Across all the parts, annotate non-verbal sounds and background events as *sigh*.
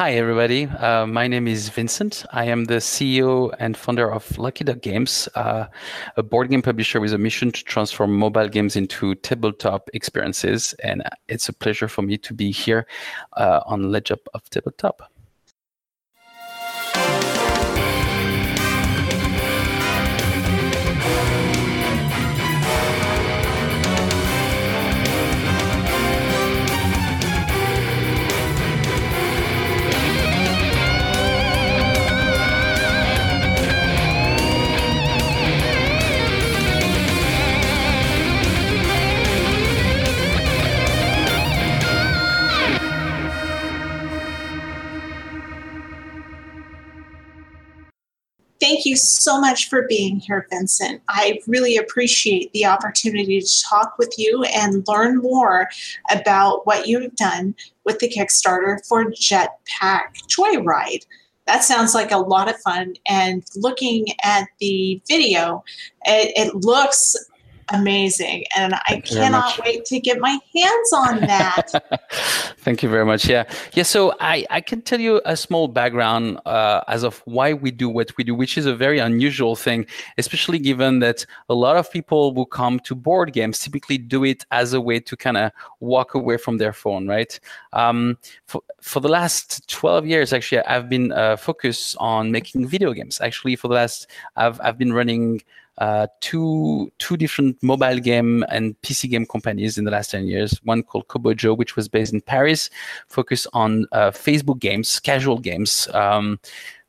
Hi, everybody. Uh, my name is Vincent. I am the CEO and founder of Lucky Duck Games, uh, a board game publisher with a mission to transform mobile games into tabletop experiences. And it's a pleasure for me to be here uh, on Ledge Up of Tabletop. Thank you so much for being here, Vincent. I really appreciate the opportunity to talk with you and learn more about what you've done with the Kickstarter for Jetpack Joyride. That sounds like a lot of fun. And looking at the video, it, it looks amazing. And i cannot wait to get my hands on that. *laughs* Thank you very much. Yeah. Yeah so i i can tell you a small background uh, as of why we do what we do which is a very unusual thing especially given that a lot of people who come to board games typically do it as a way to kind of walk away from their phone right? Um, for, for the last 12 years actually i've been uh, focused on making video games. Actually for the last i've, I've been running uh, two two different mobile game and PC game companies in the last 10 years. One called Kobojo, which was based in Paris, focused on uh, Facebook games, casual games. Um,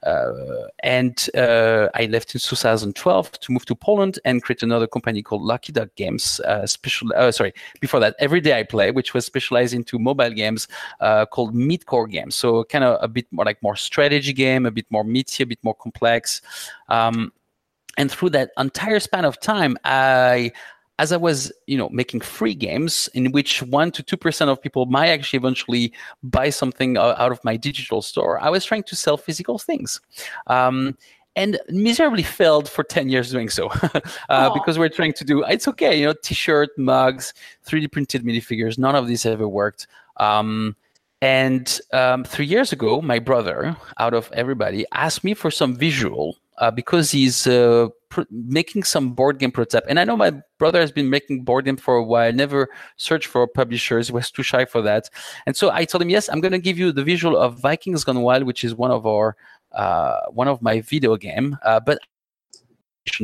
uh, and uh, I left in 2012 to move to Poland and create another company called Lucky Duck Games. Uh, special, uh, sorry, before that, Every Day I Play, which was specialized into mobile games uh, called mid-core games. So kind of a bit more like more strategy game, a bit more meaty, a bit more complex. Um, and through that entire span of time i as i was you know making free games in which 1 to 2% of people might actually eventually buy something out of my digital store i was trying to sell physical things. Um, and miserably failed for 10 years doing so *laughs* uh, because we're trying to do it's okay you know t-shirt mugs 3d printed minifigures none of these ever worked. Um, and um, three years ago my brother out of everybody asked me for some visual uh, because he's uh, pr- making some board game prototype. And I know my brother has been making board game for a while, never searched for publishers, was too shy for that. And so I told him, yes, I'm going to give you the visual of Vikings Gone Wild, which is one of our uh, one of my video game, uh, but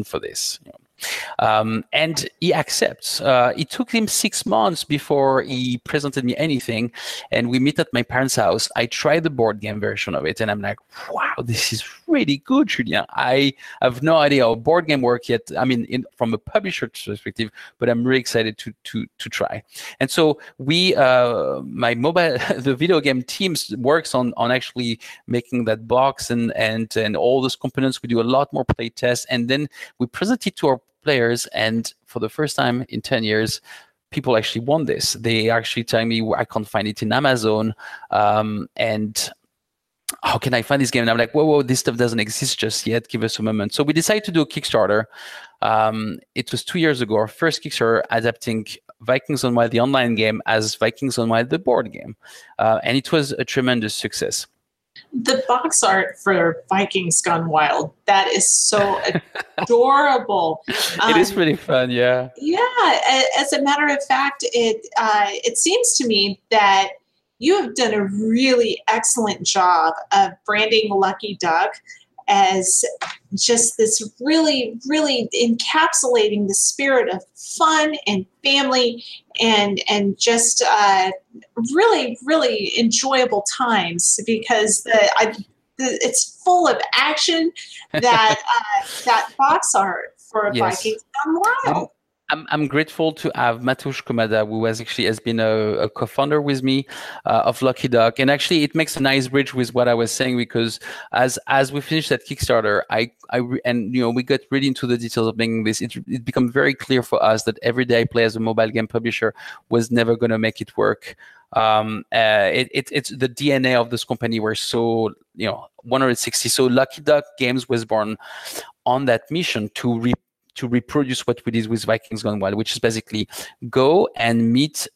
for this. You know. Um, and he accepts. Uh, it took him six months before he presented me anything. And we meet at my parents' house. I tried the board game version of it, and I'm like, wow, this is really good, Julien. I have no idea how board game work yet. I mean, in, from a publisher perspective, but I'm really excited to to to try. And so we, uh, my mobile, *laughs* the video game teams works on on actually making that box and and and all those components. We do a lot more play tests, and then we present it to our players. And for the first time in 10 years, people actually want this. They actually telling me I can't find it in Amazon. Um, and how can I find this game? And I'm like, whoa, whoa, this stuff doesn't exist just yet. Give us a moment. So we decided to do a Kickstarter. Um, it was two years ago, our first Kickstarter adapting Vikings Gone Wild, the online game, as Vikings Gone Wild, the board game. Uh, and it was a tremendous success the box art for Vikings Gone Wild that is so adorable. Um, *laughs* it is pretty um, fun, yeah. Yeah, as a matter of fact, it uh, it seems to me that you have done a really excellent job of branding Lucky Duck as just this really, really encapsulating the spirit of fun and family and and just uh, really, really enjoyable times because the, I, the, it's full of action. That *laughs* uh, that box art for yes. Vikings Gone Wild. I'm, I'm grateful to have Mateusz Komada, who has actually has been a, a co-founder with me uh, of Lucky Duck, and actually it makes a nice bridge with what I was saying because as as we finished that Kickstarter, I I and you know we got really into the details of making this. It it became very clear for us that every day play as a mobile game publisher was never going to make it work. Um, uh, it, it it's the DNA of this company were so you know 160. So Lucky Duck Games was born on that mission to re- to reproduce what we did with Vikings Gone Wild, which is basically go and meet,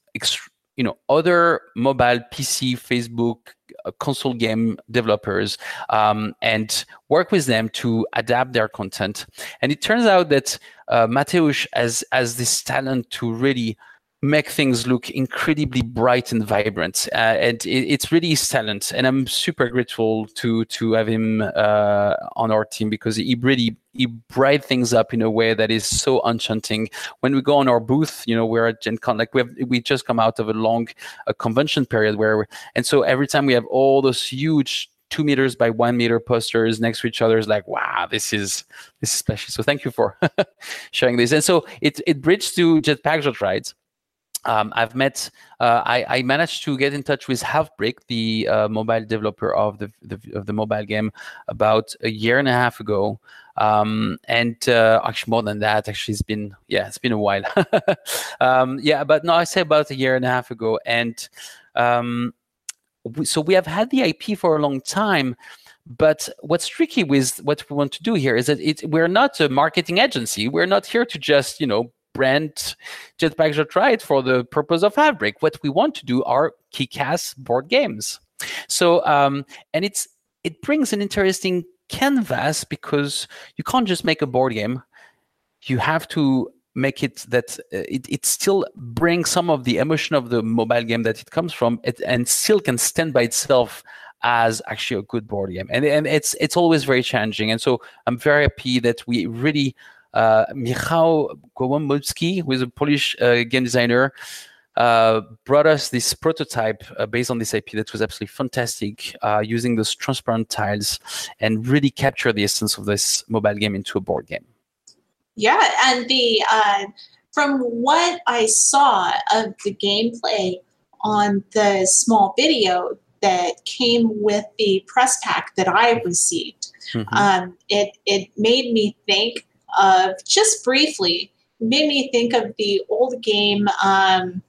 you know, other mobile PC, Facebook, uh, console game developers um, and work with them to adapt their content. And it turns out that uh, Mateusz has has this talent to really make things look incredibly bright and vibrant. Uh, and it, it's really his talent. And I'm super grateful to to have him uh, on our team because he really he bright things up in a way that is so enchanting. When we go on our booth, you know, we're at Gen Con, like we have we just come out of a long uh, convention period where, and so every time we have all those huge two meters by one meter posters next to each other is like wow this is this is special so thank you for *laughs* sharing this and so it it bridges to jetpack Joyrides um, I've met, uh, I, I, managed to get in touch with Halfbrick, the uh, mobile developer of the, the, of the mobile game, about a year and a half ago. Um, and uh, actually, more than that, actually, it's been yeah, it's been a while. *laughs* um, yeah, but no, I say about a year and a half ago. And um, so we have had the IP for a long time. But what's tricky with what we want to do here is that it, we're not a marketing agency. We're not here to just you know brand Jetpack Joyride for the purpose of Halfbrick. What we want to do are kick-ass board games. So, um, and it's it brings an interesting canvas because you can't just make a board game. You have to make it that uh, it, it still brings some of the emotion of the mobile game that it comes from it, and still can stand by itself as actually a good board game and, and it's it's always very challenging and so i'm very happy that we really Michał Gołębowski, who is a Polish uh, game designer, uh, brought us this prototype uh, based on this IP that was absolutely fantastic, uh, using those transparent tiles and really capture the essence of this mobile game into a board game. Yeah, and the uh, from what I saw of the gameplay on the small video that came with the press pack that I received, mm-hmm. um, it it made me think of just briefly made me think of the old game. Um,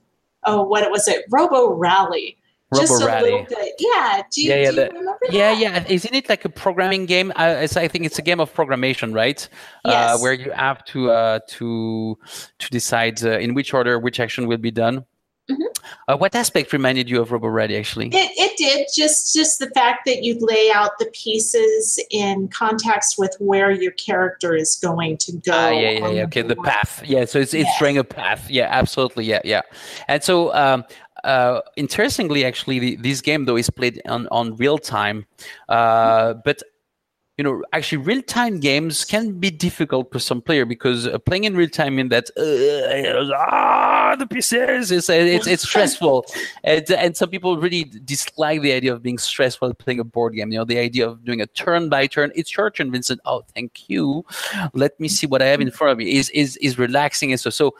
oh, what was it? Robo Rally. Robo just Rally. a little bit. Yeah. Do you, yeah, yeah, do you the, remember that? Yeah, yeah. Isn't it like a programming game? I, I think it's a game of programmation, right? Uh, yes. Uh, where you have to uh, to to decide uh, in which order which action will be done. Uh, what aspect reminded you of Robo Rally? Actually, it, it did just just the fact that you lay out the pieces in context with where your character is going to go. Ah, yeah, yeah, yeah. Okay, the path. Yeah, so it's it's yes. drawing a path. Yeah, absolutely. Yeah, yeah. And so um, uh, interestingly, actually, the, this game though is played on, on real time, uh, but you know, actually, real-time games can be difficult for some player because uh, playing in real time in that uh, ah the pieces is uh, it's, it's stressful, *laughs* and, and some people really dislike the idea of being stressed while playing a board game. You know, the idea of doing a turn by turn. It's your turn, Vincent. Oh, thank you. Let me see what I have in front of me. Is is is relaxing and so so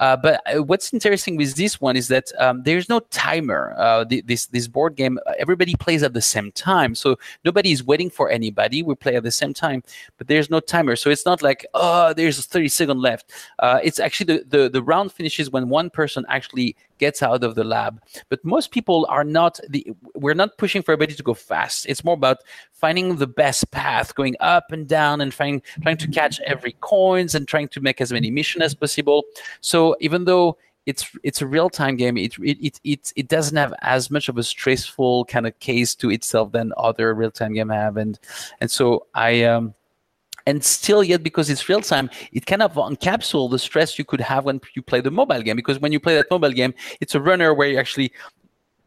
uh, but uh, what's interesting with this one is that um, there's no timer. Uh, the, this this board game, uh, everybody plays at the same time, so nobody is waiting for anybody. We play at the same time, but there's no timer. So it's not like oh, there's 30 seconds left. Uh, it's actually the, the the round finishes when one person actually gets out of the lab. But most people are not the we're not pushing for everybody to go fast. It's more about finding the best path, going up and down and trying trying to catch every coins and trying to make as many missions as possible. So even though it's it's a real time game. It, it it it it doesn't have as much of a stressful kind of case to itself than other real time game have, and and so I um and still yet because it's real time it kind of encapsulates the stress you could have when you play the mobile game because when you play that mobile game it's a runner where you actually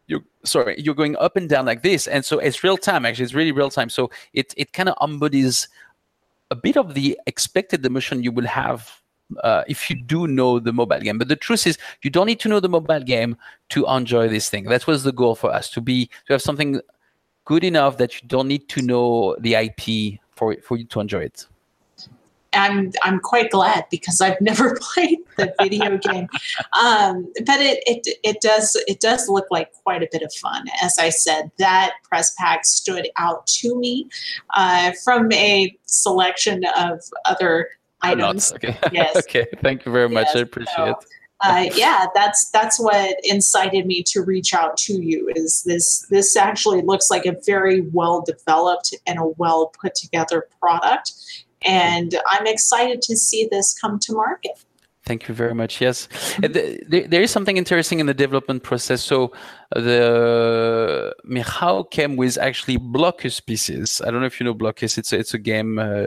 you sorry you're going up and down like this and so it's real time actually it's really real time so it it kind of embodies a bit of the expected emotion you will have uh, if you do know the mobile game. But the truth is, you don't need to know the mobile game to enjoy this thing. That was the goal for us to be to have something good enough that you don't need to know the IP for for you to enjoy it. I'm I'm quite glad because I've *laughs* never played the video *laughs* game, um, but it, it it does it does look like quite a bit of fun. As I said, that press pack stood out to me uh, from a selection of other items. Okay. *laughs* Yes. okay. Thank you very much. Yes. I appreciate so, it. Uh, yeah, that's that's what incited me to reach out to you. Is this this actually looks like a very well developed and a well put together product, and I'm excited to see this come to market. Thank you very much. Yes, there, there is something interesting in the development process. So the Michał came with actually Blokus pieces. I don't know if you know Blokus. It's a, it's a game. Uh,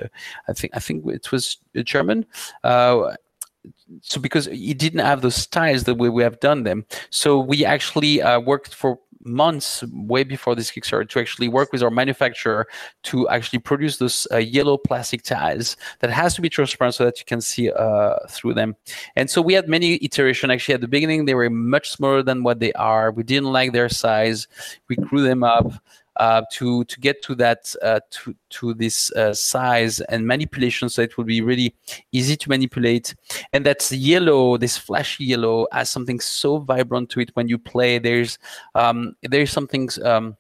I think I think it was German. Uh, so because he didn't have those styles the way we have done them, so we actually uh, worked for months way before this Kickstarter to actually work with our manufacturer to actually produce those uh, yellow plastic tiles that has to be transparent so that you can see uh, through them. And so we had many iterations. Actually, at the beginning, they were much smaller than what they are. We didn't like their size. We grew them up uh, to to get to that uh, to to this uh, size and manipulation, so it will be really easy to manipulate. And that's yellow, this flashy yellow, has something so vibrant to it when you play. There's um, there's something. Um,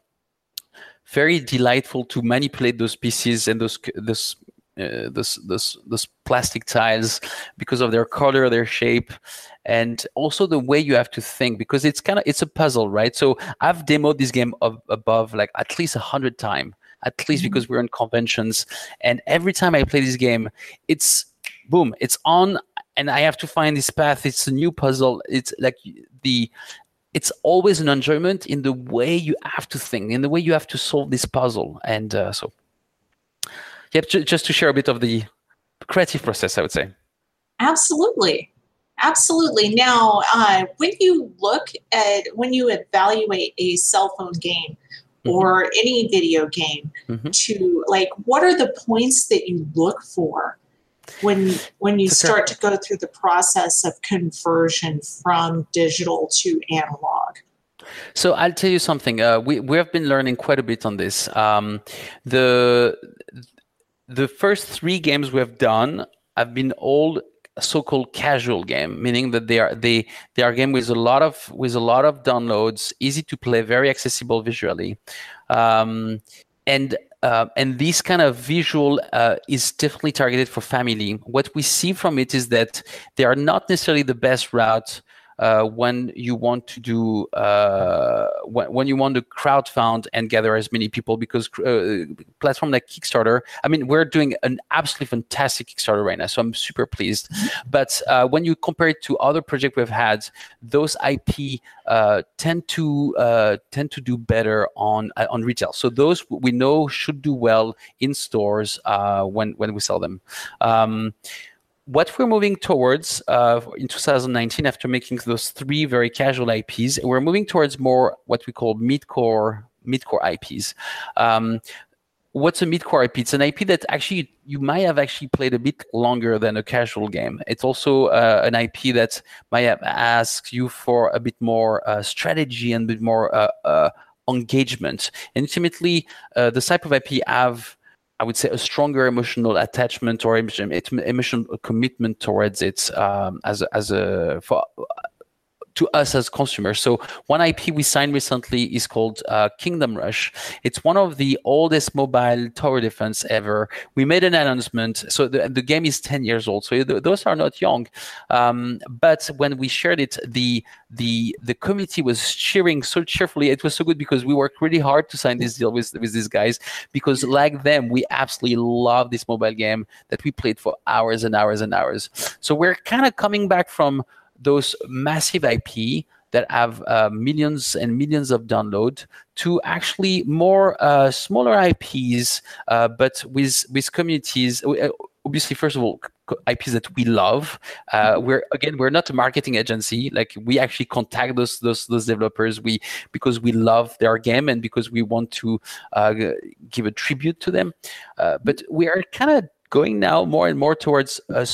very delightful to manipulate those pieces and those those uh, this this this plastic tiles because of their color their shape and also the way you have to think because it's kind of it's a puzzle right? So i've demoed this game of, above like at least a hundred times at least mm-hmm. because we're in conventions and every time i play this game it's boom it's on and i have to find this path. It's a new puzzle. It's like the it's always an enjoyment in the way you have to think in the way you have to solve this puzzle and uh, so yeah, just to share a bit of the creative process, I would say. Absolutely. Absolutely. Now, uh, when you look at, when you evaluate a cell phone game mm-hmm. or any video game, mm-hmm. to like, what are the points that you look for when when you start to go through the process of conversion from digital to analog? So I'll tell you something. Uh, we we have been learning quite a bit on this. Um, the the first three games we have done have been all so-called casual game, meaning that they are they they are game with a lot of with a lot of downloads, easy to play, very accessible visually, um, and uh, and this kind of visual uh, is definitely targeted for family. What we see from it is that they are not necessarily the best route uh, when you want to do uh, when, when you want to crowdfund and gather as many people because uh, platform like Kickstarter, I mean, we're doing an absolutely fantastic Kickstarter right now, so I'm super pleased. But uh, when you compare it to other projects we've had, those IP uh, tend to uh, tend to do better on on retail. So those we know should do well in stores when when we sell them. Um, what we're moving towards uh, in 2019, after making those three very casual IPs, we're moving towards more what we call mid-core mid-core IPs. Um, what's a mid-core IP? It's an IP that actually you might have actually played a bit longer than a casual game. It's also uh, an IP that might asked you for a bit more uh, strategy and a bit more uh, uh, engagement. And ultimately, uh, the type of IP have I would say a stronger emotional attachment or emotional commitment towards it um, as as a for to us as consumers. So one IP we signed recently is called uh, Kingdom Rush. It's one of the oldest mobile tower defense ever. We made an announcement. So the, the game is 10 years old. So th- those are not young. Um, but when we shared it, the the the committee was cheering so cheerfully. It was so good because we worked really hard to sign this deal with with these guys because like them, we absolutely love this mobile game that we played for hours and hours and hours. So we're kind of coming back from those massive IP that have uh, millions and millions of download to actually more uh, smaller IPs, uh, but with with communities. Uh, obviously, first of all, IPs that we love. Uh, we're again, we're not a marketing agency. Like we actually contact those those those developers. We because we love their game and because we want to uh, give a tribute to them. but we are kind of going now more and more towards a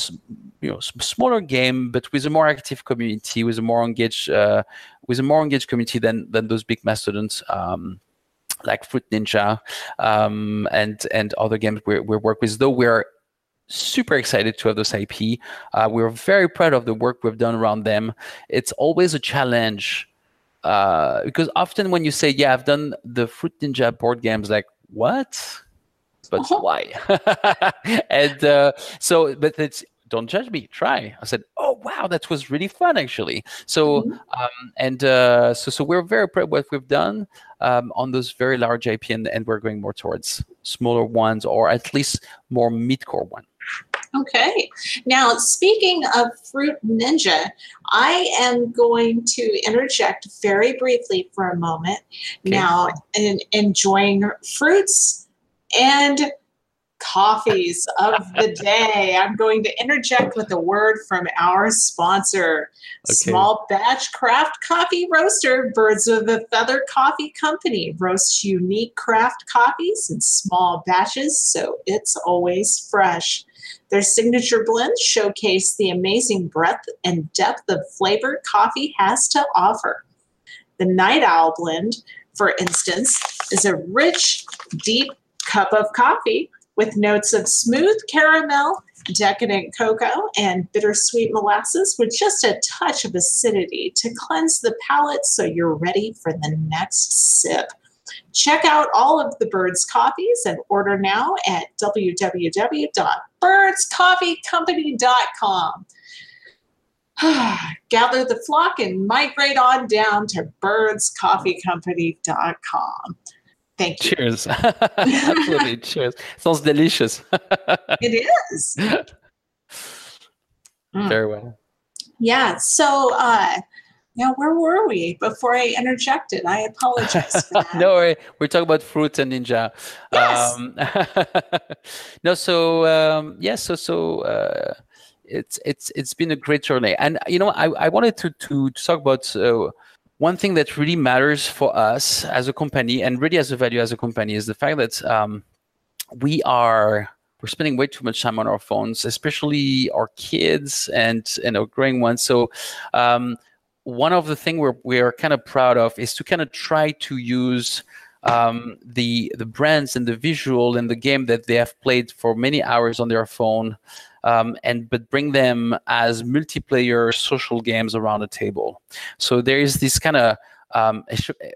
you know smaller game, but with a more active community, with a more engaged uh, with a more engaged community than than those big mastodons. Um, like Fruit Ninja um, and and other games we we work with. Though we're super excited to have those IP, uh, we're very proud of the work we've done around them. It's always a challenge uh, because often when you say, "Yeah, I've done the Fruit Ninja board games," like what? But uh-huh. why? *laughs* and uh, so, but it's don't judge me try i said oh wow that was really fun actually so mm-hmm. um, and uh, so so we're very proud of what we've done um, on those very large ip and, and we're going more towards smaller ones or at least more mid-core one Okay. Now, speaking of Fruit Ninja, I am going to interject very briefly for a moment. Okay. Now, in enjoying fruits and coffees of the *laughs* day. I'm going to interject with a word from our sponsor, okay. Small Batch Craft Coffee Roaster, Birds of a Feather Coffee Company. Roasts unique craft coffees in small batches, so it's always fresh. Their signature blends showcase the amazing breadth and depth of flavor coffee has to offer. The Night Owl blend, for instance, is a rich, deep cup of coffee with notes of smooth caramel, decadent cocoa, and bittersweet molasses with just a touch of acidity to cleanse the palate so you're ready for the next sip. Check out all of the Birds coffees and order now at www.birdscoffeecompany.com. *sighs* Gather the flock and migrate on down to birdscoffeecompany.com. Thank you. Cheers. *laughs* Absolutely. *laughs* Cheers. Sounds delicious. *laughs* it is. Mm. Very well. Yeah. So, uh, now where were we before I interjected? I apologize. no worry. We're talking about fruit and ninja. Yes. Um, no. So um, yeah. So so uh, it's it's it's been a great journey, and you know I I wanted to to, to talk about. Uh, one thing that really matters for us as a company and really as a value as a company is the fact that um, we are we're spending way too much time on our phones, especially our kids and and our growing ones. So um, one of the things we're we're kind of proud of is to kind of try to use um, the the brands and the visual and the game that they have played for many hours on their phone um, and but bring them as multiplayer social games around the table. So there is this kind of um,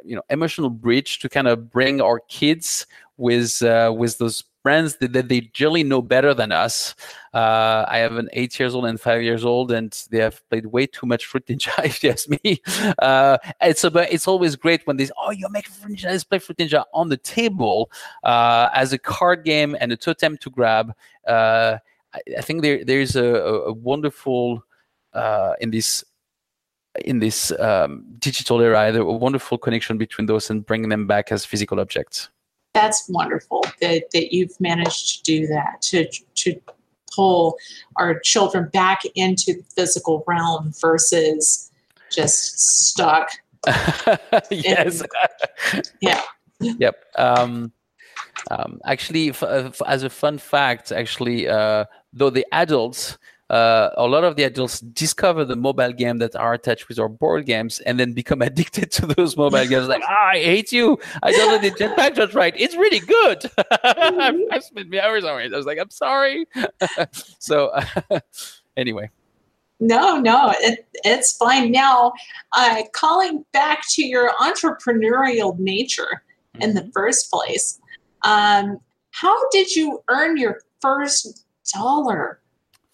you know emotional bridge to kind of bring our kids with uh, with those brands that, they generally know better than us. Uh, I have an eight years old and five years old, and they have played way too much Fruit Ninja. *laughs* If you ask me, uh, it's about it's always great when they say, oh you're making Fruit Ninja, let's play Fruit Ninja on the table uh, as a card game and a totem to grab. Uh, I, think there there's a, a wonderful uh, in this in this um, digital era, a wonderful connection between those and bringing them back as physical objects. That's wonderful that, that you've managed to do that to to pull our children back into the physical realm versus just stuck. *laughs* yes. In, yeah. Yep. Um, um, actually, f- f- as a fun fact, actually, uh, though the adults, uh, a lot of the adults discover the mobile game that are attached with our board games and then become *laughs* addicted to those mobile games. Like, *laughs* ah, I hate you. I don't know the jetpack Joyride. It's really good. *laughs* I've, I've spent hours on it. I was like, I'm sorry. so, anyway. No, no, it, it's fine. Now, uh, calling back to your entrepreneurial nature mm-hmm. in the mm-hmm. first place, um, how did you earn your first dollar?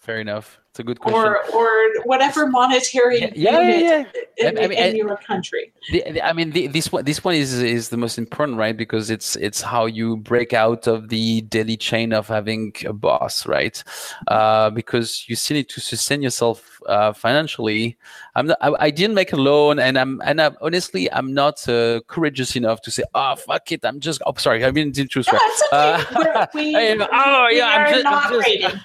Fair enough. It's a good question. Or, or whatever monetary yeah, yeah, unit yeah, in, I mean, in your country. The, I mean, the, this one, this one is is the most important, right? Because it's it's how you break out of the daily chain of having a boss, right? Uh, because you still need to sustain yourself uh, financially. I'm not, I, I, didn't make a loan, and I'm and I'm, honestly, I'm not uh, courageous enough to say, "Oh, fuck it, I'm just." Oh, sorry, I didn't choose. No, okay. we, *laughs* oh, yeah, I'm just, I'm just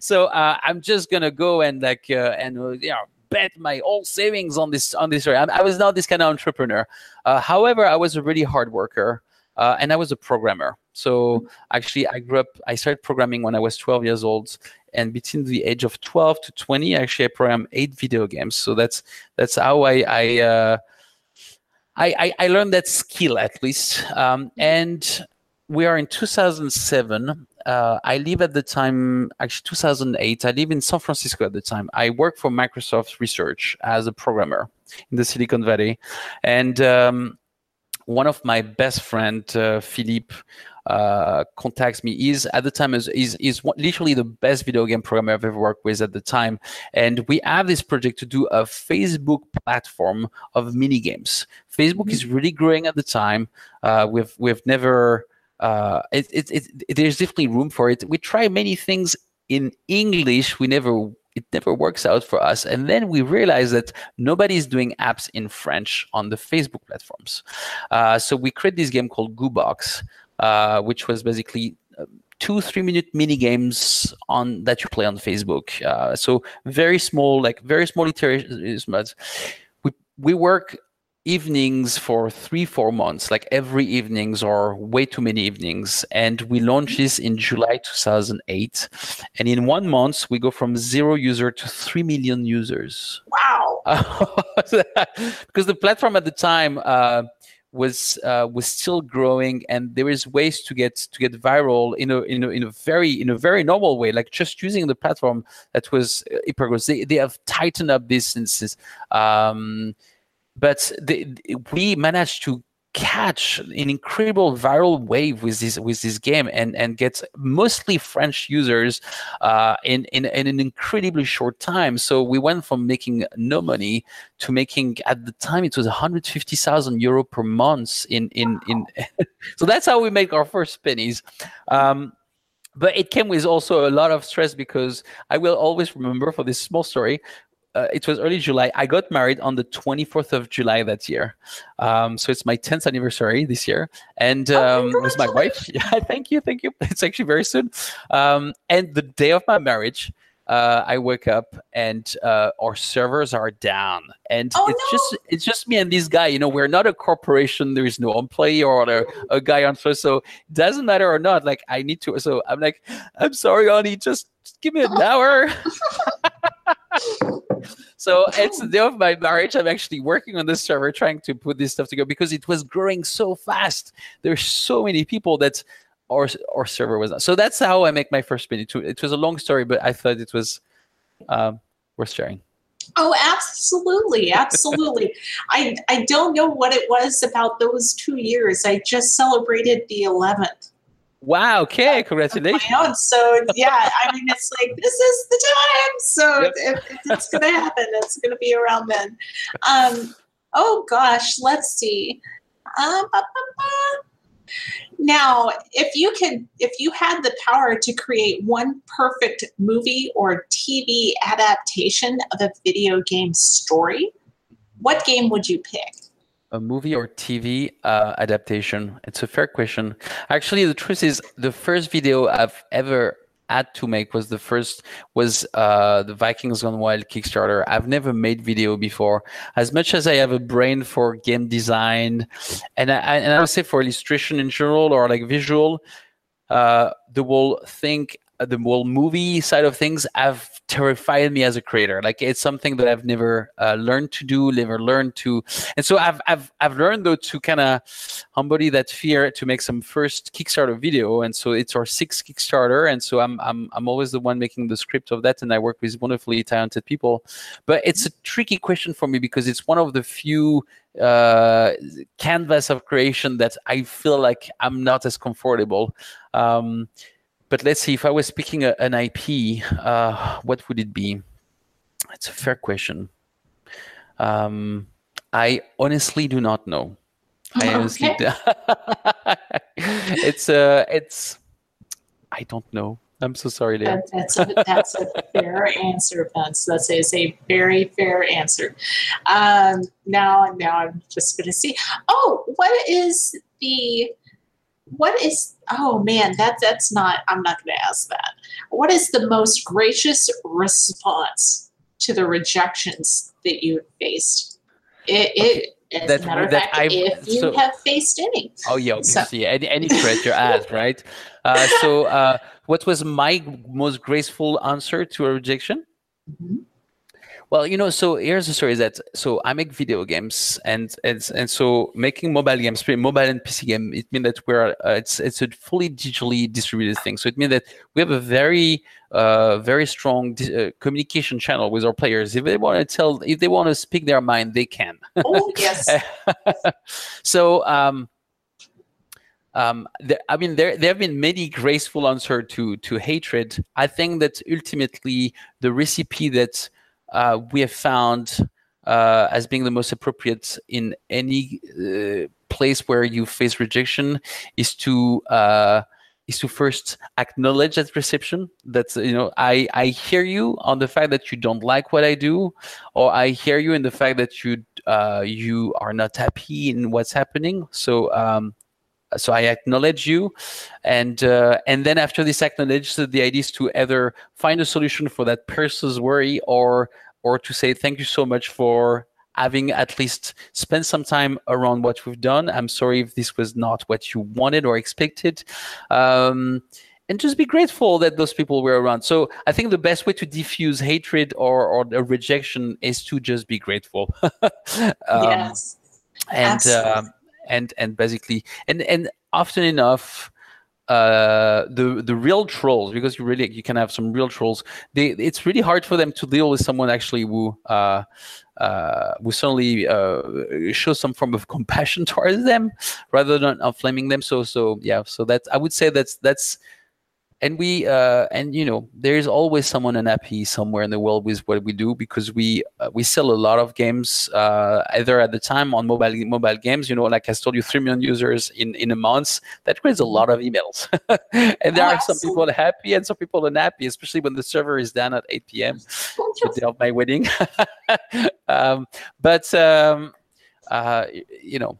so uh, I'm just gonna go and like uh, and uh, you know bet my all savings on this on this. I, I was not this kind of entrepreneur. Uh, however, I was a really hard worker. Uh, and I was a programmer. So actually, I grew up. I started programming when I was 12 years old, and between the age of 12 to 20, actually, I programmed eight video games. So that's that's how I I uh, I, I, learned that skill at least. Um, and we are in 2007 uh, I live at the time, actually 2008. I live in San Francisco at the time. I work for Microsoft Research as a programmer in the Silicon Valley, and um, one of my best friend, uh, Philippe, uh, contacts me. He's at the time is, is is literally the best video game programmer I've ever worked with at the time, and we have this project to do a Facebook platform of mini games. Facebook mm-hmm. is really growing at the time. Uh, we've we've never uh, it, it, it, there's definitely room for it. We try many things in English. We never it never works out for us. And then we realize that nobody's doing apps in French on the Facebook platforms. Uh, so we create this game called Goobox, uh, which was basically uh, two three minute mini games on that you play on Facebook. Uh, so very small, like very small iterations. We we work evenings for three four months like every evenings or way too many evenings. And we launched this in july 2008 and in one month we go from zero user to 3 million users. Wow. *laughs* Because the platform at the time uh, was uh, was still growing and there is ways to get to get viral in a in a, in a very in a very normal way like just using the platform that was uh, they, they have tightened up this since um, but the, we managed to catch an incredible viral wave with this with this game and and get mostly French users uh, in, in in an incredibly short time. So we went from making no money to making at the time it was 150,000 euro per month in in in. *laughs* so that's how we make our first pennies. Um, but it came with also a lot of stress because I will always remember for this small story uh, it was early July. I got married on the 24th of July that year. Um, so it's my 10th anniversary this year. And oh, um, oh, with my wife. *laughs* Yeah, thank you. Thank you. It's actually very soon. Um, and the day of my marriage, uh, I wake up and uh, our servers are down, and oh, it's no. just it's just me and this guy. You know, we're not a corporation. There is no employee or a, a guy on first, so it doesn't matter or not. Like I need to. So I'm like, I'm sorry, honey. Just give me an *laughs* hour. *laughs* *laughs* so it's the day of my marriage. I'm actually working on this server, trying to put this stuff together because it was growing so fast. There's so many people that our our server was not. So that's how I make my first spin. It, was a long story, but I thought it was um, worth sharing. Oh, absolutely, absolutely. I I don't know what it was about those two years. I just celebrated the eleventh. Wow. Okay. Congratulations. So yeah, I mean, it's like this is the time. So yep. it, it's going to happen. It's going to be around then. Um, oh gosh, let's see. Um, now, if you could, if you had the power to create one perfect movie or TV adaptation of a video game story, what game would you pick? A movie or TV uh, adaptation? It's a fair question. Actually, the truth is, the first video I've ever had to make was the first was uh, the Vikings Gone Wild Kickstarter. I've never made video before. As much as I have a brain for game design, and I, and I would say for illustration in general or like visual, uh, the whole thing the whole movie side of things have terrified me as a creator. Like it's something that I've never uh, learned to do, never learned to, and so I've I've I've learned though to kind of embody that fear to make some first Kickstarter video, and so it's our sixth Kickstarter, and so I'm I'm I'm always the one making the script of that, and I work with wonderfully talented people, but it's a tricky question for me because it's one of the few uh, canvas of creation that I feel like I'm not as comfortable. Um, but let's see, if I was picking a, an IP, uh, what would it be? It's a fair question. Um, I honestly do not know. I *laughs* honestly, *laughs* it's uh, it's, I don't know. I'm so sorry, That, that's, a, that's a fair answer, Vince. That's a, a very fair answer. Um, now, now I'm just going to see. Oh, what is the what is oh man that that's not i'm not going to ask that what is the most gracious response to the rejections that you faced it, it as that, a matter of fact, I've, if you so, have faced any. Oh yeah, so. see any any threat you asked, *laughs* right? Uh, so, uh, what was my most graceful answer to a rejection? Mm-hmm. Well, you know, so here's the story: is that so I make video games, and and and so making mobile games, mobile and PC game, it means that we're uh, it's it's a fully digitally distributed thing. So it means that we have a very uh, very strong uh, communication channel with our players. If they want to tell, if they want to speak their mind, they can. Oh *laughs* yes. so. Um, um, the, I mean, there there have been many graceful answers to to hatred. I think that ultimately the recipe that uh, we have found uh, as being the most appropriate in any uh, place where you face rejection is to uh, is to first acknowledge that perception. That you know i i hear you on the fact that you don't like what i do or i hear you in the fact that you uh, you are not happy in what's happening. So um, so I acknowledge you, and uh, and then after this acknowledge, the idea is to either find a solution for that person's worry, or or to say thank you so much for having at least spent some time around what we've done. I'm sorry if this was not what you wanted or expected. Um, and just be grateful that those people were around. So I think the best way to diffuse hatred or, or rejection is to just be grateful. *laughs* um, yes. And uh, and and basically and and often enough uh, the the real trolls because you really you can have some real trolls. They it's really hard for them to deal with someone actually who uh, uh, who suddenly uh, shows some form of *laughs* compassion towards them rather than flaming them. So so yeah. So that I would say that's that's and we uh, and you know there is always someone unhappy somewhere in the world with what we do because we uh, we sell a lot of games uh, either at the time on mobile mobile games you know like I told you three million users in in a month. That creates a lot of emails. *laughs* And there oh, are some people happy and some people unhappy especially when the server is down at 8 p.m. the day of my wedding um, but um, uh, you know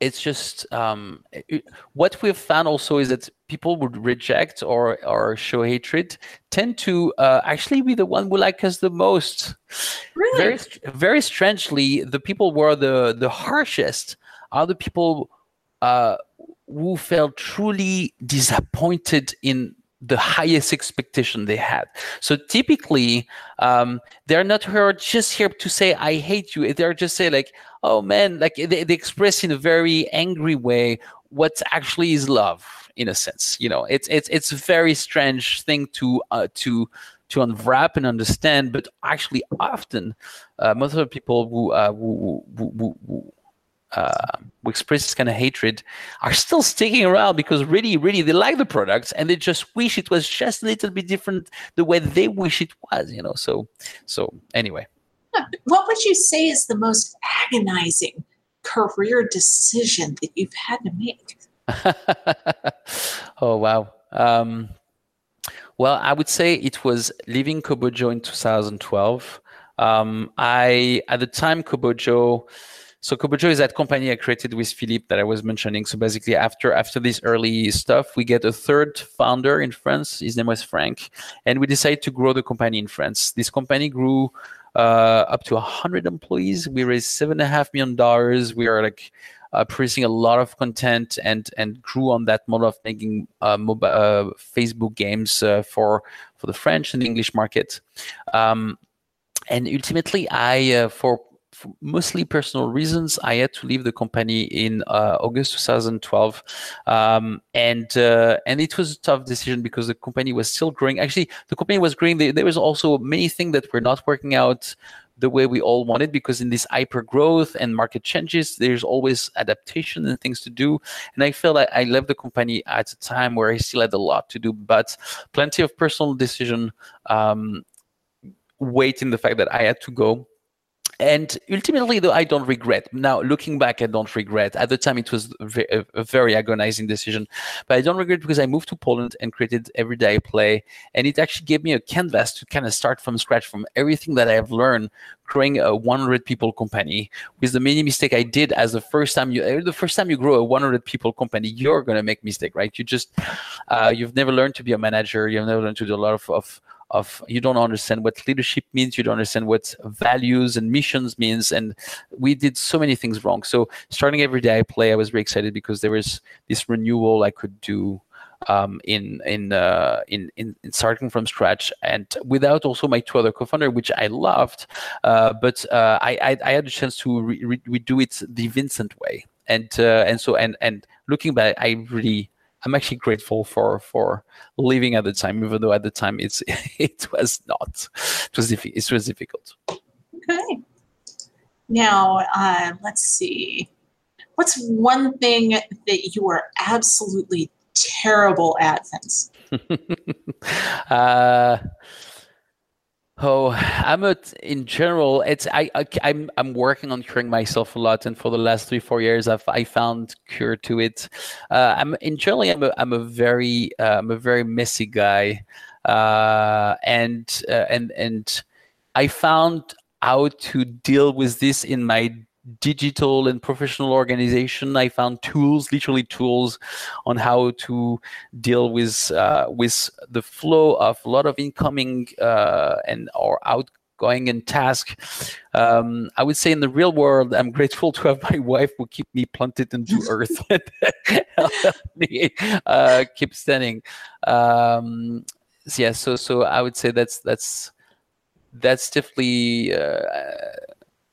it's just um, it, what we've found also is that people would reject or or show hatred tend to uh, actually be the one who like us the most. Really? Very very strangely, the people who are the the harshest are the people uh, who felt truly disappointed in the highest expectation they had. So typically, um, they're not here just here to say "I hate you." They're just say like, "Oh man," like they, they express in a very angry way what actually is love, in a sense. You know, it's it's it's a very strange thing to uh, to to unwrap and understand. But actually, often, uh, most of the people who, uh, who, who, who uh, who express this kind of hatred are still sticking around because really, really they like the products and they just wish it was just a little bit different the way they wish it was, you know. So, so anyway. What would you say is the most agonizing career decision that you've had to make? *laughs* oh wow. Um, well, I would say it was leaving Kobojo in 2012. Um, I at the time Kobojo so Kobojo is that company I created with Philippe that I was mentioning. So basically, after after this early stuff, we get a third founder in France. His name was Frank, and we decided to grow the company in France. This company grew uh, up to 100 employees. We raised seven and a half million dollars. We are like uh, producing a lot of content and and grew on that model of making uh, mobile uh, Facebook games uh, for for the French and English market. Um, and ultimately, I uh, for mostly personal reasons, I had to leave the company in uh, August 2012, um, and uh, and it was a tough decision because the company was still growing. Actually, the company was growing. There was also many things that were not working out the way we all wanted because in this hyper growth and market changes there's always adaptation and things to do and i felt like i left the company at a time where i still had a lot to do but plenty of personal decision um, weight in the fact that i had to go and ultimately though i don't regret. Now looking back i don't regret. At the time it was a, very agonizing decision but i don't regret because i moved to poland and created everyday play and it actually gave me a canvas to kind of start from scratch from everything that i have learned growing a 100 people company. With the many mistake i did as the first time you the first time you grow a 100 people company you're going to make mistake right? You just uh, you've never learned to be a manager. You've never learned to do a lot of, of of you don't understand what leadership means you don't understand what values and missions means and we did so many things wrong. So starting every day i play i was very excited because there was this renewal i could do um, in in, uh, in in in starting from scratch and without also my two other co-founder which I loved uh, but uh, I, I, I had a chance to re- re- redo it the Vincent way. And uh, and so and and looking back I really I'm actually grateful for for living at the time, even though at the time it's *laughs* it was not. It was it was difficult. Okay. Now uh, let's see. What's one thing that you are absolutely terrible at, Vince? *laughs* uh, Oh, I'm a, in general. It's I, I I'm I'm working on curing myself a lot, and for the last three four years, I've I found cure to it. Uh, I'm in generally I'm a I'm a very uh, I'm a very messy guy, uh, and uh, and and I found how to deal with this in my digital and professional organization i found tools literally tools on how to deal with uh, with the flow of a lot of incoming uh, and or outgoing and task. Um, i would say in the real world i'm grateful *laughs* to have my wife who keep me planted into *laughs* earth me uh, keep standing. Um, yeah so so i would say that's that's that's definitely uh,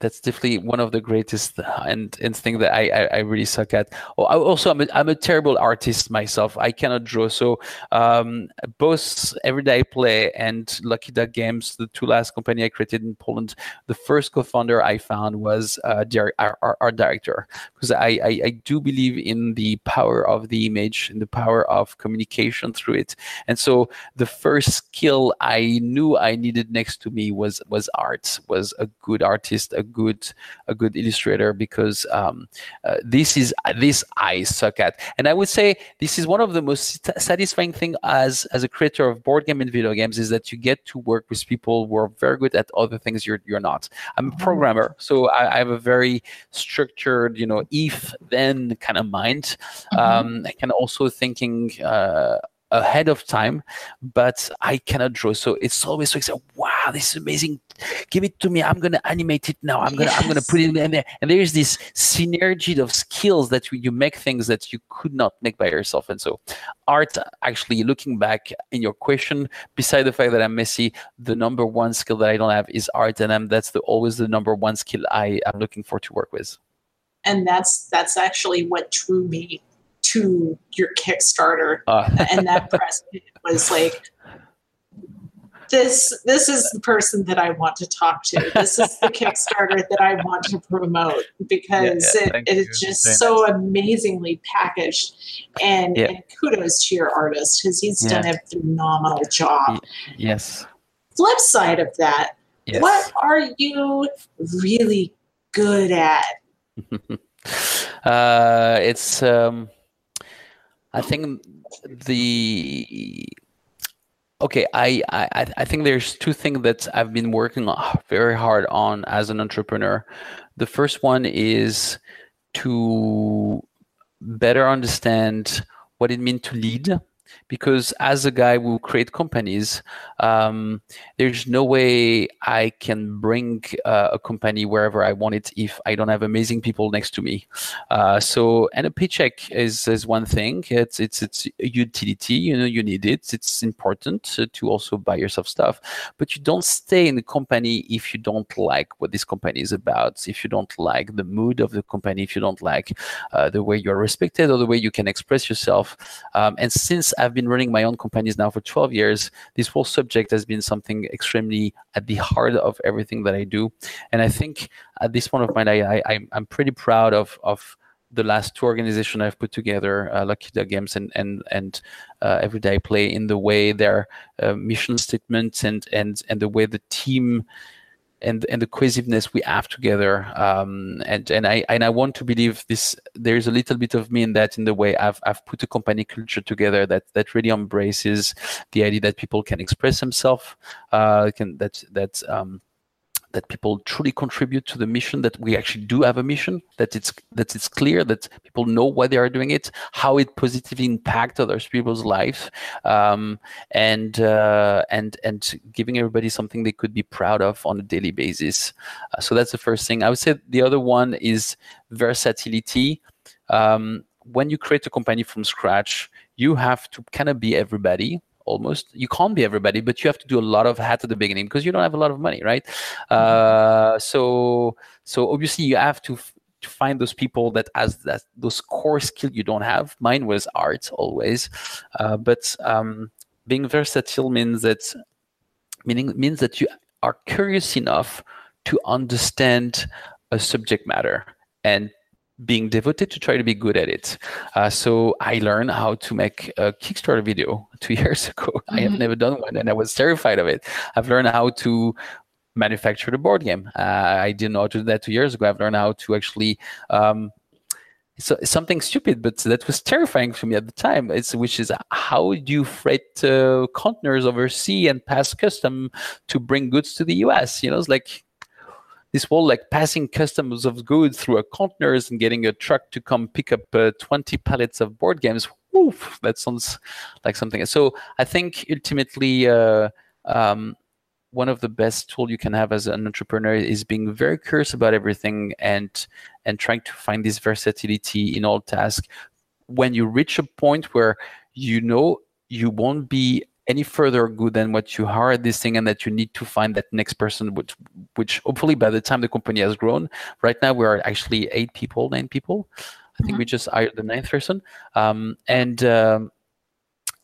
that's definitely one of the greatest and instinct that I, I, I really suck at. Oh, I also I'm a, I'm a terrible artist myself. I cannot draw. So um, both Everyday Play and Lucky Duck Games, the two last company I created in Poland, the first co-founder I found was uh, our, our, our, director because I, I, I do believe in the power of the image and the power of communication through it. And so the first skill I knew I needed next to me was was art, was a good artist, a good a good illustrator because um, uh, this is this I suck at, and I would say this is one of the most satisfying thing as as a creator of board game and video games is that you get to work with people who are very good at other things you're you're not. I'm a programmer, so I, I have a very structured, you know, if then kind of mind. Mm-hmm. Um, I can also thinking. Uh, ahead of time, but I cannot draw. So it's always exciting. Wow, this is amazing. Give it to me. I'm gonna animate it now. I'm gonna yes. I'm gonna put it in there. And there's this synergy of skills that you make things that you could not make by yourself. And so art actually looking back in your question, beside the fact that I'm messy, the number one skill that I don't have is art. And I'm that's the always the number one skill I am looking for to work with. And that's that's actually what drew me to your Kickstarter, uh. *laughs* and that press was like, this this is the person that I want to talk to. This is the Kickstarter that I want to promote because yeah, yeah, it, it is just so amazingly packaged. And, yeah. and, kudos to your artist because he's done a phenomenal job. Yes. Flip side of that, yes. what are you really good at? *laughs* uh, it's um, I think the okay I, I i think there's two things that i've been working very hard on as an entrepreneur. The first one is to better understand what it means to lead because as a guy who create companies, um, there's no way I can bring uh, a company wherever I want it if I don't have amazing people next to me. Uh, so, and a paycheck is, is one thing. It's it's it's a utility. You know, you need it. It's important to, to also buy yourself stuff, but you don't stay in the company if you don't like what this company is about. If you don't like the mood of the company, if you don't like uh, the way you're respected or the way you can express yourself. Um, and since I've been running my own companies now for 12 years, this whole subject has been something extremely at the heart of everything that I do. And I think at this point of my life, I, I, am pretty proud of, of the last two organizations I've put together, uh, Lucky Duck Games and and and uh, Everyday Play, in the way their uh, mission statements and and and the way the team and and the cohesiveness we have together. Um, and and I and I want to believe this. There's a little bit of me in that, in the way I've I've put a company culture together that that really embraces the idea that people can express themselves, uh, can that that um, that people truly contribute to the mission that we actually do have a mission that it's that it's clear that people know why they are doing it how it positively impacts other people's life um, and uh, and and giving everybody something they could be proud of on a daily basis. Uh, so that's the first thing. I would say the other one is versatility. Um, when you create a company from scratch you have to kind of be everybody almost you can't be everybody but you have to do a lot of hats at the beginning because you don't have a lot of money right? Mm-hmm. uh, so so obviously you have to, to find those people that has that those core skill you don't have. Mine was art always. Uh, but um, being versatile means that meaning means that you are curious enough to understand a subject matter and being devoted to try to be good at it. Uh, so I learned how to make a Kickstarter video *laughs* two years ago. Mm-hmm. I have mm-hmm. never done one, and I was terrified of it. I've learned how to manufacture the board game. Uh, I didn't know how to do that two years ago. I've learned how to actually. Um, so something stupid, but that was terrifying for me at the time. It's which is how do you freight uh, containers overseas and pass custom to bring goods to the U.S. You know, it's like this whole like passing customs of goods through a containers and getting a truck to come pick up uh, 20 pallets of board games. Oof, that sounds like something. So I think ultimately, uh, um, one of the best tools you can have as an entrepreneur is being very curious about everything and and trying to find this versatility in all tasks. When you reach a point where you know you won't be any further good than what you are at this thing and that you need to find that next person which which hopefully by the time the company has grown right now we are actually eight people nine people i think mm-hmm. we just hired the ninth person um, and um,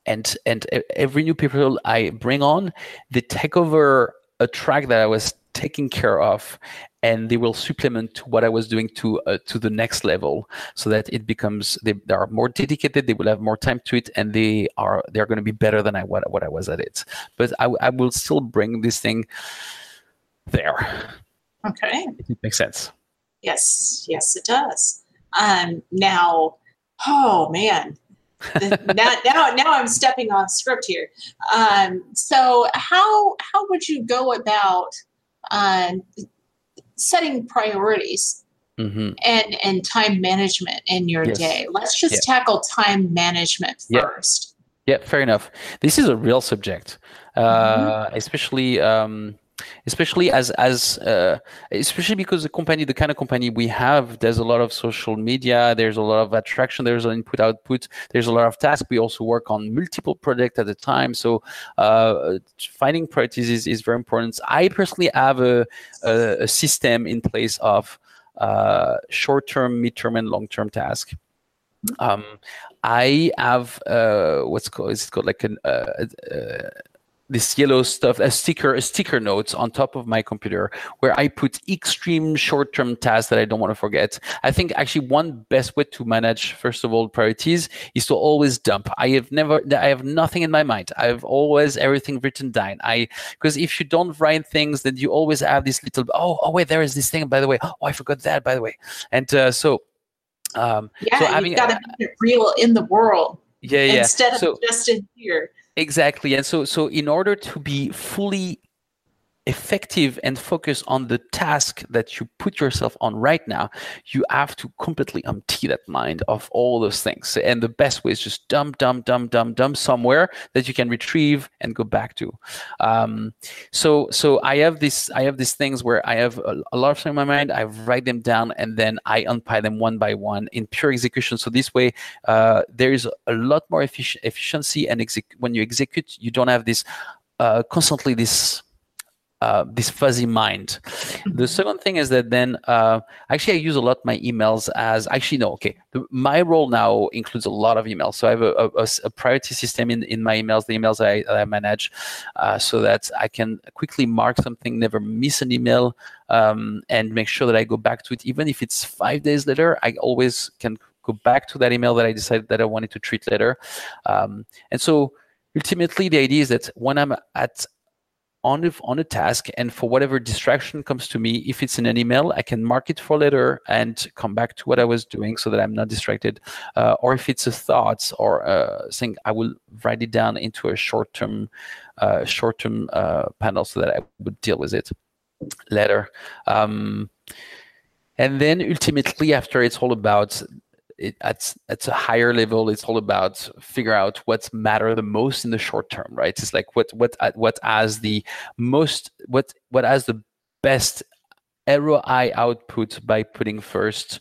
and and every new people i bring on they take over a track that i was taking care of and they will supplement to what I was doing to uh, to the next level, so that it becomes they, they, are more dedicated. They will have more time to it, and they are they're going to be better than I what what I was at it. But I, I will still bring this thing there. Okay, it makes sense. Yes, yes, it does. Um, now, oh man, now, *laughs* now, now I'm stepping off script here. Um, so how how would you go about um, setting priorities mm-hmm. and and time management in your yes. day. Let's just tackle time management first. Yeah. fair enough. This is a real subject, uh, mm-hmm. especially. Um, especially as as uh, especially because the company the kind of company we have there's a lot of social media there's a lot of attraction there's an input output there's a lot of tasks. We also work on multiple projects at a time. So uh, finding priorities is, is very important. I personally have a, a, a system in place of uh, short-term mid-term and long-term tasks um, I have uh, what's called is it called like an uh, uh, this yellow stuff, a sticker, a sticker notes on top of my computer where I put extreme short-term tasks that I don't want to forget. I think actually one best way to manage, first of all, priorities is to always dump. I have never, I have nothing in my mind. I have always everything written down. I because if you don't write things, then you always have this little. Oh, oh wait, there is this thing. By the way, oh, I forgot that. By the way, and uh, so. Um, yeah, so, you've got to make it real in the world. Yeah, yeah. Instead so, of just in here. Exactly. And so so in order to be fully effective and focus on the task that you put yourself on right now, you have to completely empty that mind of all those things. And the best way is just dump, dump, dump, dump, dump somewhere that you can retrieve and go back to. Um, so, so I have this, I have these things where I have a, a lot of things in my mind. I write them down and then I unpile them one by one in pure execution. So this way, uh, there is a lot more effic- efficiency and exec- when you execute, you don't have this uh, constantly this uh, this fuzzy mind. The mm-hmm. second thing is that then uh, actually I use a lot my emails as actually no okay the, my role now includes a lot of emails so I have a, a, a priority system in, in my emails the emails I, I manage uh, so that I can quickly mark something never miss an email um, and make sure that I go back to it even if it's five days later I always can go back to that email that I decided that I wanted to treat later um, and so ultimately the idea is that when I'm at on a, on a task and for whatever distraction comes to me if it's in an email i can mark it for later and come back to what i was doing so that i'm not distracted. Uh, or if it's a thought or a thing i will write it down into a short-term uh, short-term uh, panel so that i would deal with it later. Um, and then ultimately after it's all about it, at at a higher level, it's all about figure out what matter the most in the short term, right? It's like what what uh, what has the most what what has the best ROI output by putting first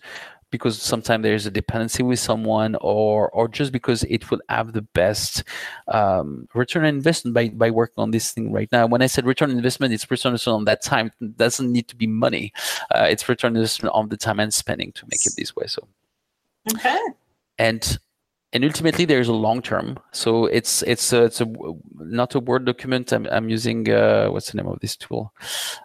because sometimes there's a dependency with someone or or just because it will have the best um, return on investment by, by working on this thing right now. When i said return on investment it's return on that time. It doesn't need to be money. Uh, it's return investment on the time and spending to make it this way. So Okay. And and ultimately there's a long term. So it's it's a, it's a not a word document. I'm, I'm using uh, what's the name of this tool?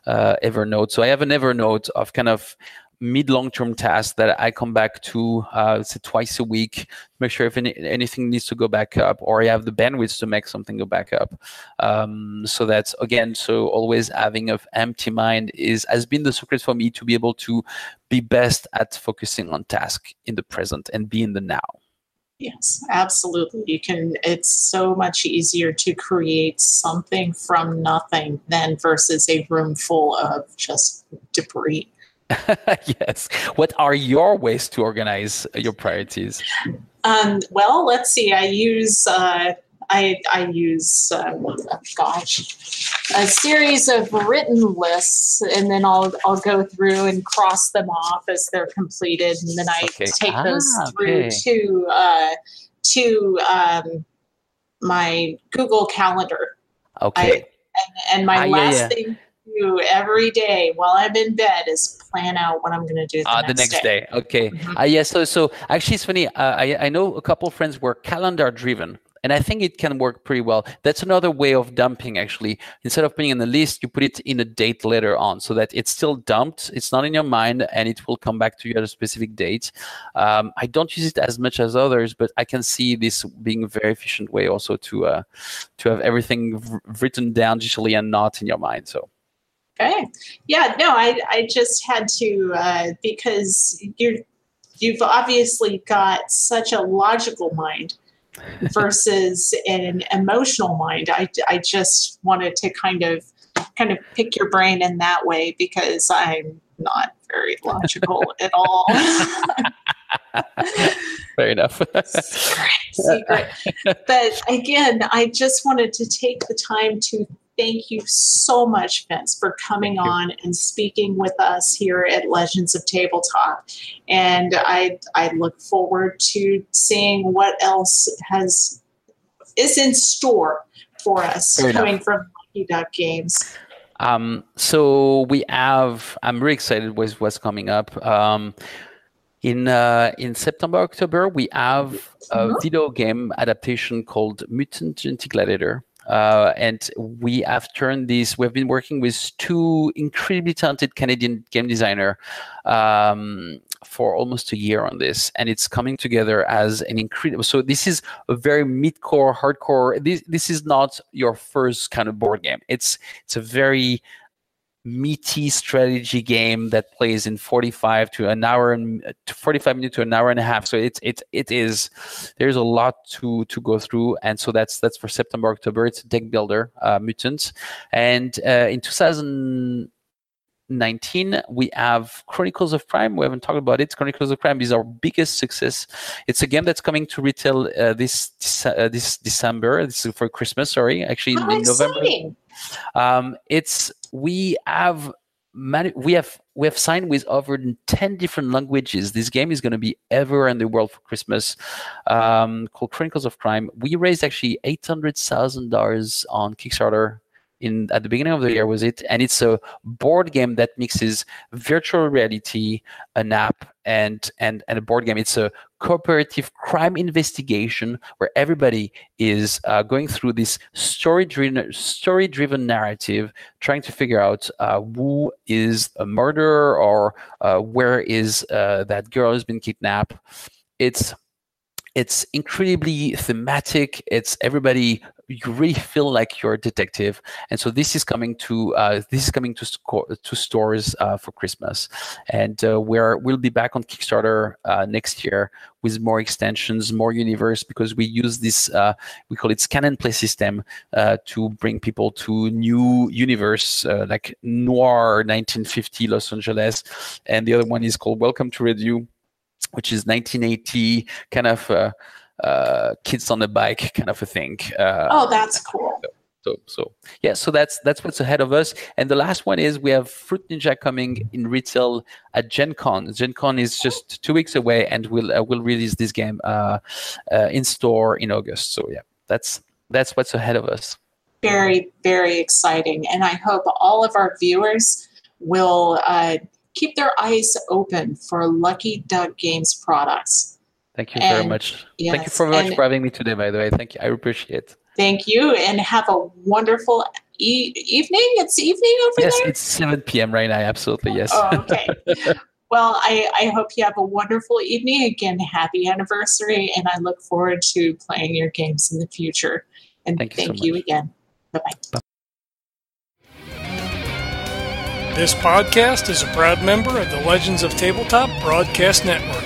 Uh, evernote. So i have an evernote of kind of mid long term tasks that I come back to, uh, say twice a week, make sure if any, anything needs to go back up, or I have the bandwidth to make something go back up. Um, so that's again, so always having an empty mind is has been the secret for me to be able to be best at focusing on task in the present and be in the now. Yes, absolutely. You can, it's so much easier to create something from nothing than versus a room full of just debris. *laughs* yes. What are your ways to organize your priorities? Um, well, let's see. I use uh, I I use um, gosh a series of written lists, and then I'll I'll go through and cross them off as they're completed, and then I Okay. take Ah, those through okay. to uh, to um, my Google Calendar. Okay. and, and my Ah, last yeah. thing to do every day while I'm in bed is plan out what I'm going to do the, Ah, next, the next day. day. Okay. Mhm. Uh, yeah. So, so actually, it's funny. Uh, I I know a couple friends were calendar driven, and I think it can work pretty well. That's another way of dumping. Actually, instead of putting in a list, you put it in a date later on, so that it's still dumped. It's not in your mind, and it will come back to you at a specific date. Um, I don't use it as much as others, but I can see this being a very efficient way also to uh, to have everything v- written down digitally and not in your mind. So. Okay. Yeah. No, I I just had to uh, because you're you've obviously got such a logical mind *laughs* versus an emotional mind. I I just wanted to kind of kind of pick your brain in that way because I'm not very logical *laughs* at all. Fair enough. secret, secret. But again, I just wanted to take the time to thank you so much, Vince, for coming Thank you. on and speaking with us here at Legends of Tabletop. And I I look forward to seeing what else has is in store for us Fair enough. coming from Lucky Duck Games. Um, so we have. I'm really excited with what's coming up. Um, in uh, in September, October, we have a Mhm. video game adaptation called Mutant Genetic Gladiator. Uh, and we have turned this. We've been working with two incredibly talented Canadian game designer um, for almost a year on this, and it's coming together as an incredible. So this is a very mid-core, hardcore. This this is not your first kind of board game. It's it's a very meaty strategy game that plays in 45 to an hour and to 45 minutes to an hour and a half. So it's it it is there's a lot to to go through. And so that's that's for september october. It's a deck builder uh, mutants. And uh, in 2019 we have chronicles of crime. We haven't talked about it. Chronicles of crime is our biggest success. It's a game that's coming to retail uh, this this, uh, this december. This is for christmas sorry. Actually in, in november. exciting! Um, it's we have manu- we have we have signed with over 10 different languages. This game is going to be everywhere in the world for christmas um, called chronicles of crime. We raised actually $800000 on kickstarter in at the beginning of the year was it and it's a board game that mixes virtual reality an app and and and a board game. It's a cooperative crime investigation where everybody is uh, going through this story driven story driven narrative trying to figure out uh, who is a murderer or uh, where is uh, that girl who's been kidnapped. It's it's incredibly thematic. It's everybody you really feel like you're a detective. And so this is coming to uh, this is coming to sco- to stores uh, for christmas. And uh, we're we'll be back on kickstarter uh, next year with more extensions more universe because we use this uh, we call it scan and play system uh, to bring people to new universe like noir 1950 los angeles. And the other one is called welcome to Redview which is 1980 kind of uh, kids on a bike kind of a thing uh, Oh, that's cool. so so yeah so that's that's what's ahead of us and the last one is we have fruit ninja coming in retail at gen con gen con is just two weeks away and we'll uh, we'll release this game uh, uh, in store in august so yeah that's that's what's ahead of us very, very exciting. And I hope all of our viewers will uh, keep their eyes open for Lucky Duck Games products. Thank you very And- much thank you very much for having me today by the way thank you i appreciate it Thank you and have a wonderful e- evening. It's evening over yes there? it's 7 p.m right now absolutely yes Oh, okay. *laughs* Well, I, I hope you have a wonderful evening. Again, happy anniversary, and I look forward to playing your games in the future. And Thank you thank so you much. again. Bye bye. This podcast is a proud member of the Legends of Tabletop Broadcast Network.